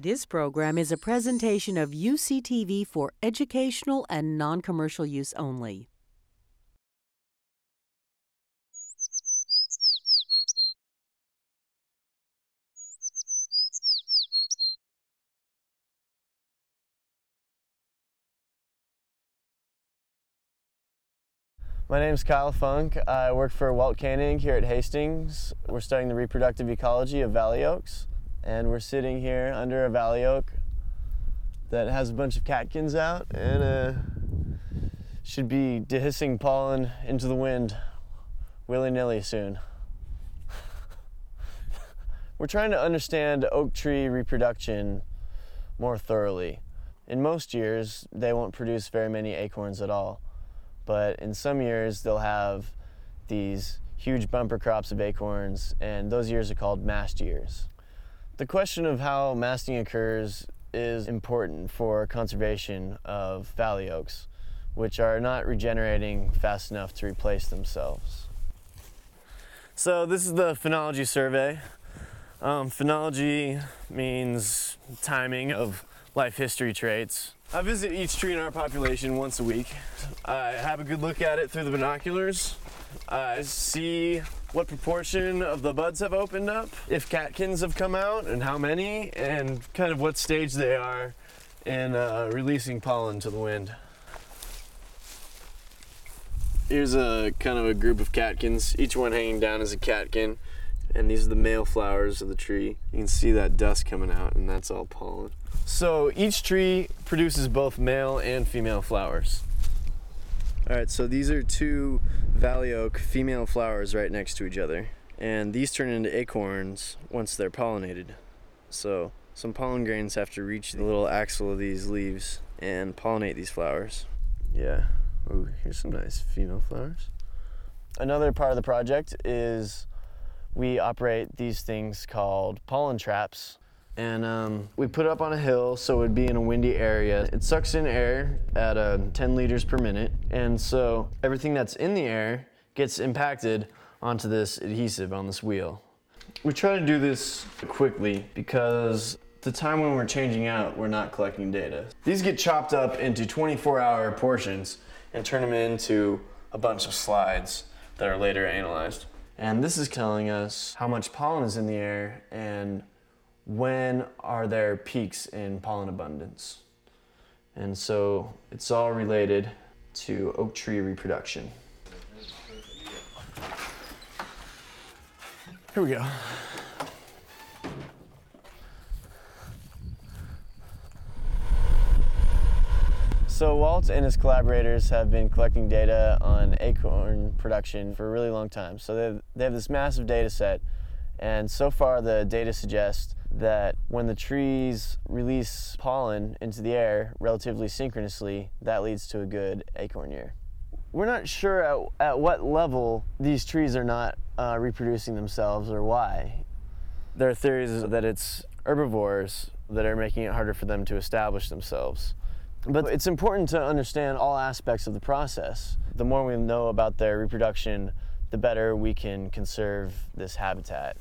This program is a presentation of UCTV for educational and non commercial use only. My name is Kyle Funk. I work for Walt Koenig here at Hastings. We're studying the reproductive ecology of valley oaks, and we're sitting here under a valley oak that has a bunch of catkins out and uh, should be dehiscing pollen into the wind willy nilly soon. we're trying to understand oak tree reproduction more thoroughly. In most years, they won't produce very many acorns at all but in some years they'll have these huge bumper crops of acorns, and those years are called mast years. The question of how masting occurs is important for conservation of valley oaks, which are not regenerating fast enough to replace themselves. So this is the phenology survey. Um, phenology means timing of life history traits. I visit each tree in our population once a week. I have a good look at it through the binoculars. I see what proportion of the buds have opened up, if catkins have come out, and how many, and kind of what stage they are in uh, releasing pollen to the wind. Here's a kind of a group of catkins, each one hanging down as a catkin, and these are the male flowers of the tree. You can see that dust coming out, and that's all pollen. So each tree produces both male and female flowers. All right, so these are two valley oak female flowers right next to each other. And these turn into acorns once they're pollinated. So some pollen grains have to reach the little axil of these leaves and pollinate these flowers. Yeah. Ooh, here's some nice female flowers. Another part of the project is we operate these things called pollen traps and um, we put it up on a hill so it would be in a windy area. It sucks in air at uh, 10 liters per minute, and so everything that's in the air gets impacted onto this adhesive on this wheel. We try to do this quickly because the time when we're changing out, we're not collecting data. These get chopped up into 24 hour portions and turn them into a bunch of slides that are later analyzed. And this is telling us how much pollen is in the air and when are there peaks in pollen abundance? And so it's all related to oak tree reproduction. Here we go. So Walt and his collaborators have been collecting data on acorn production for a really long time. So they have, they have this massive data set, and so far the data suggests that when the trees release pollen into the air relatively synchronously, that leads to a good acorn year. We're not sure at, at what level these trees are not uh, reproducing themselves or why. There are theories that it's herbivores that are making it harder for them to establish themselves. But it's important to understand all aspects of the process. The more we know about their reproduction, the better we can conserve this habitat.